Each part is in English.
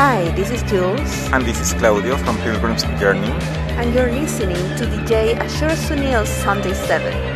Hi, this is Jules. And this is Claudio from Pilgrim's Journey. And you're listening to DJ Ashur Sunil's Sunday 7.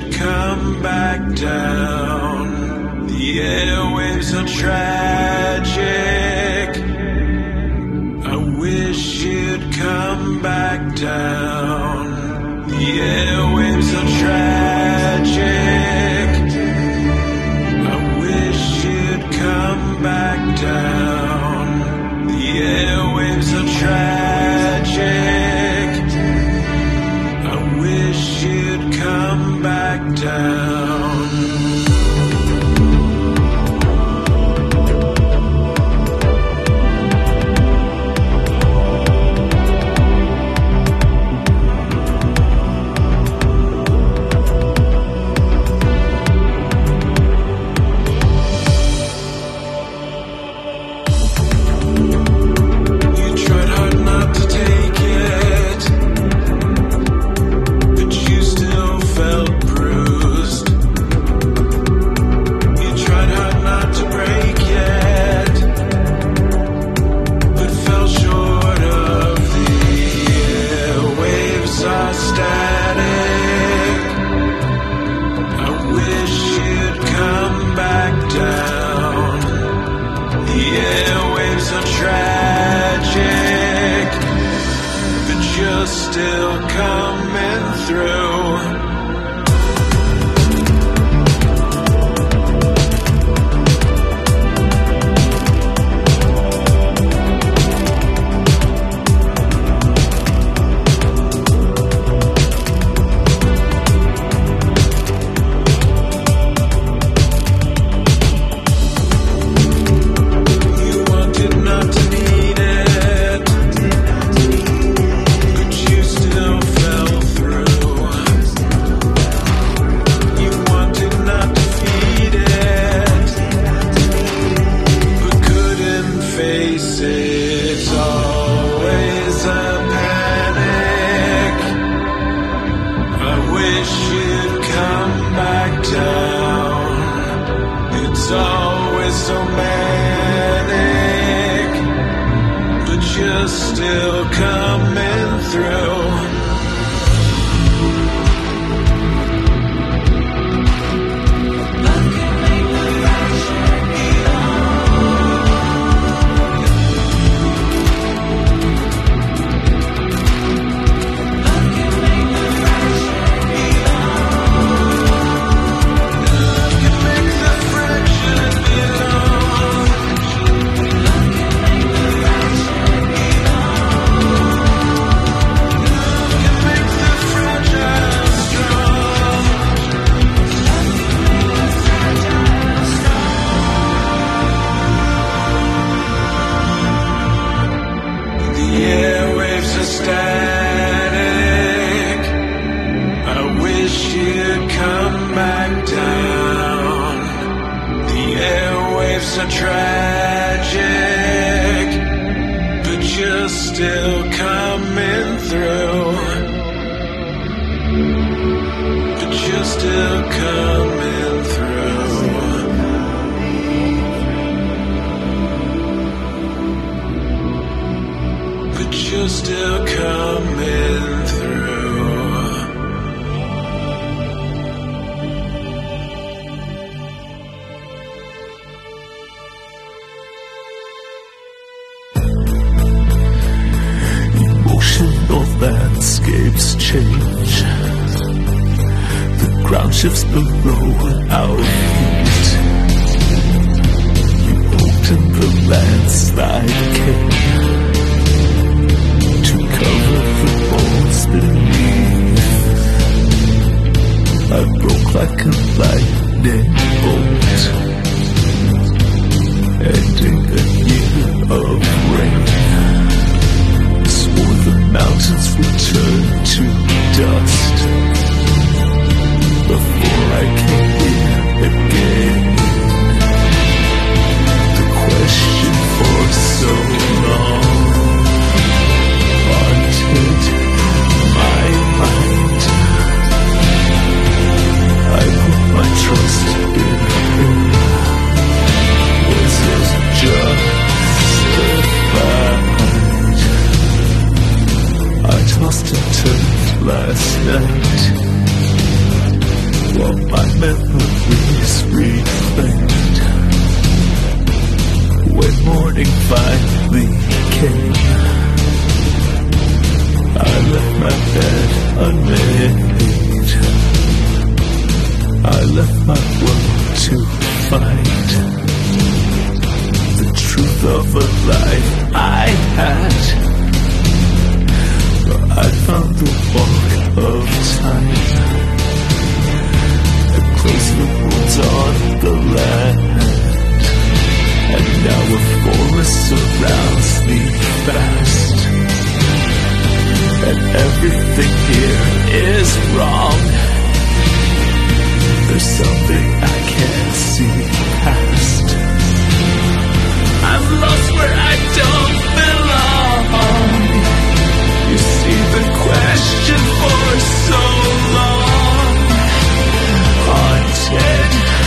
should come back down. The airwaves are tragic. I wish you'd come back down. still come. I left my world to fight the truth of a life I had. But I found the walk of time. I placed the on the land. And now a forest surrounds me fast that everything here is wrong. There's something I can't see past. I'm lost where I don't belong. You see the question for so long. Haunted.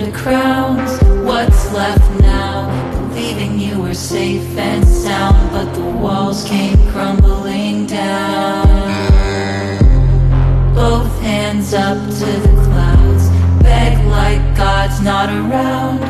under crowns. What's left now? Believing you were safe and sound, but the walls came crumbling down. Both hands up to the clouds, beg like God's not around.